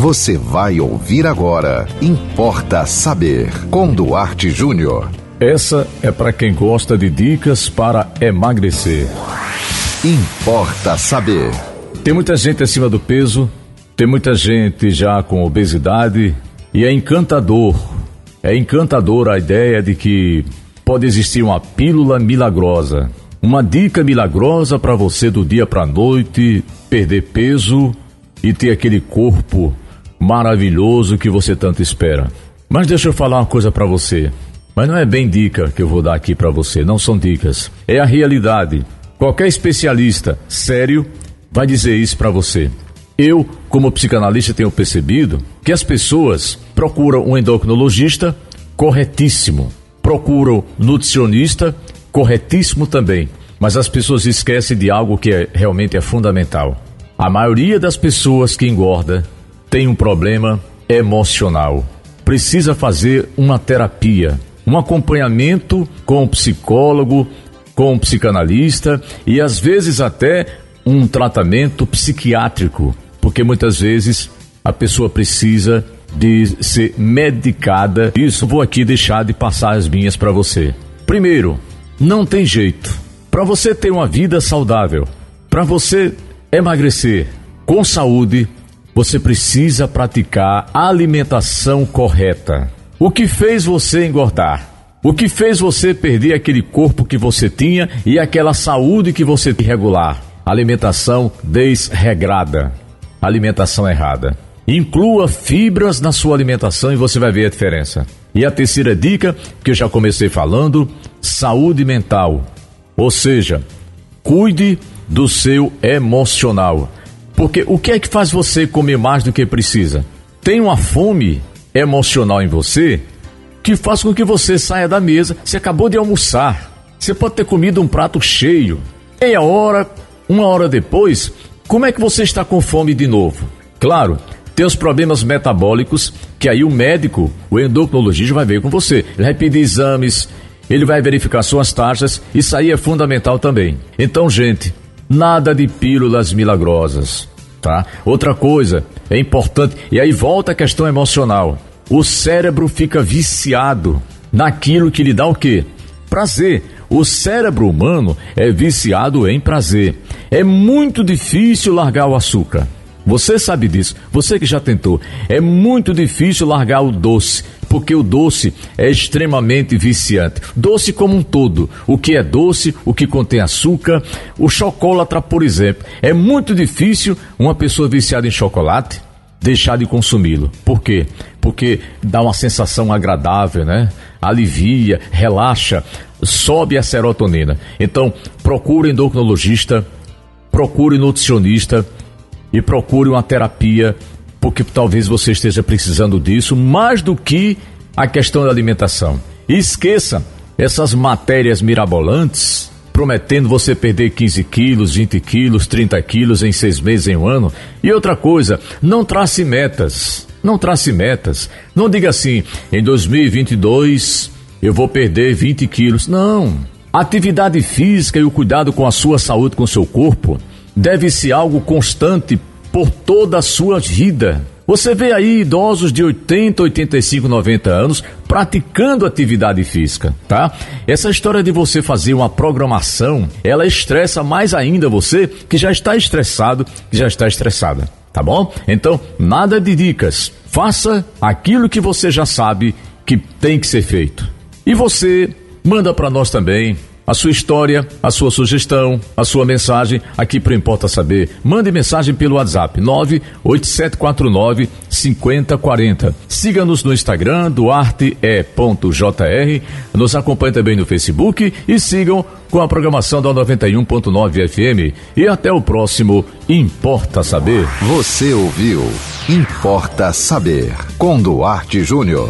Você vai ouvir agora. Importa saber. Com Duarte Júnior. Essa é para quem gosta de dicas para emagrecer. Importa saber. Tem muita gente acima do peso, tem muita gente já com obesidade e é encantador. É encantador a ideia de que pode existir uma pílula milagrosa, uma dica milagrosa para você do dia para noite perder peso e ter aquele corpo maravilhoso que você tanto espera. Mas deixa eu falar uma coisa para você. Mas não é bem dica que eu vou dar aqui para você, não são dicas. É a realidade. Qualquer especialista sério vai dizer isso para você. Eu, como psicanalista, tenho percebido que as pessoas procuram um endocrinologista corretíssimo, procuram nutricionista corretíssimo também, mas as pessoas esquecem de algo que é, realmente é fundamental. A maioria das pessoas que engorda tem um problema emocional. Precisa fazer uma terapia um acompanhamento com o psicólogo, com o psicanalista e às vezes até um tratamento psiquiátrico, porque muitas vezes a pessoa precisa de ser medicada. Isso vou aqui deixar de passar as minhas para você. Primeiro, não tem jeito. Para você ter uma vida saudável, para você emagrecer com saúde, você precisa praticar a alimentação correta. O que fez você engordar? O que fez você perder aquele corpo que você tinha e aquela saúde que você tinha regular? Alimentação desregrada. Alimentação errada. Inclua fibras na sua alimentação e você vai ver a diferença. E a terceira dica, que eu já comecei falando, saúde mental. Ou seja, cuide do seu emocional. Porque o que é que faz você comer mais do que precisa? Tem uma fome emocional em você que faz com que você saia da mesa. Você acabou de almoçar, você pode ter comido um prato cheio. Meia hora, uma hora depois, como é que você está com fome de novo? Claro, tem os problemas metabólicos que aí o médico, o endocrinologista vai ver com você. Ele vai pedir exames, ele vai verificar suas taxas, isso aí é fundamental também. Então, gente, nada de pílulas milagrosas, tá? Outra coisa, é importante, e aí volta a questão emocional o cérebro fica viciado naquilo que lhe dá o quê? Prazer. O cérebro humano é viciado em prazer. É muito difícil largar o açúcar. Você sabe disso, você que já tentou. É muito difícil largar o doce, porque o doce é extremamente viciante. Doce como um todo. O que é doce, o que contém açúcar, o chocolate, por exemplo. É muito difícil uma pessoa viciada em chocolate deixar de consumi-lo. Por quê? Porque dá uma sensação agradável, né? Alivia, relaxa, sobe a serotonina. Então, procure endocrinologista, procure nutricionista e procure uma terapia, porque talvez você esteja precisando disso mais do que a questão da alimentação. Esqueça essas matérias mirabolantes prometendo você perder 15 quilos, 20 quilos, 30 quilos em seis meses, em um ano. E outra coisa, não trace metas. Não trace metas. Não diga assim, em 2022 eu vou perder 20 quilos. Não. atividade física e o cuidado com a sua saúde, com o seu corpo, deve ser algo constante por toda a sua vida. Você vê aí idosos de 80, 85, 90 anos praticando atividade física, tá? Essa história de você fazer uma programação, ela estressa mais ainda você que já está estressado, que já está estressada, tá bom? Então, nada de dicas. Faça aquilo que você já sabe que tem que ser feito. E você manda para nós também a sua história, a sua sugestão, a sua mensagem aqui para Importa Saber. Mande mensagem pelo WhatsApp 98749 5040. Siga-nos no Instagram, duarte.jr. Nos acompanhe também no Facebook e sigam com a programação da 91.9 FM. E até o próximo Importa Saber. Você ouviu Importa Saber com Duarte Júnior.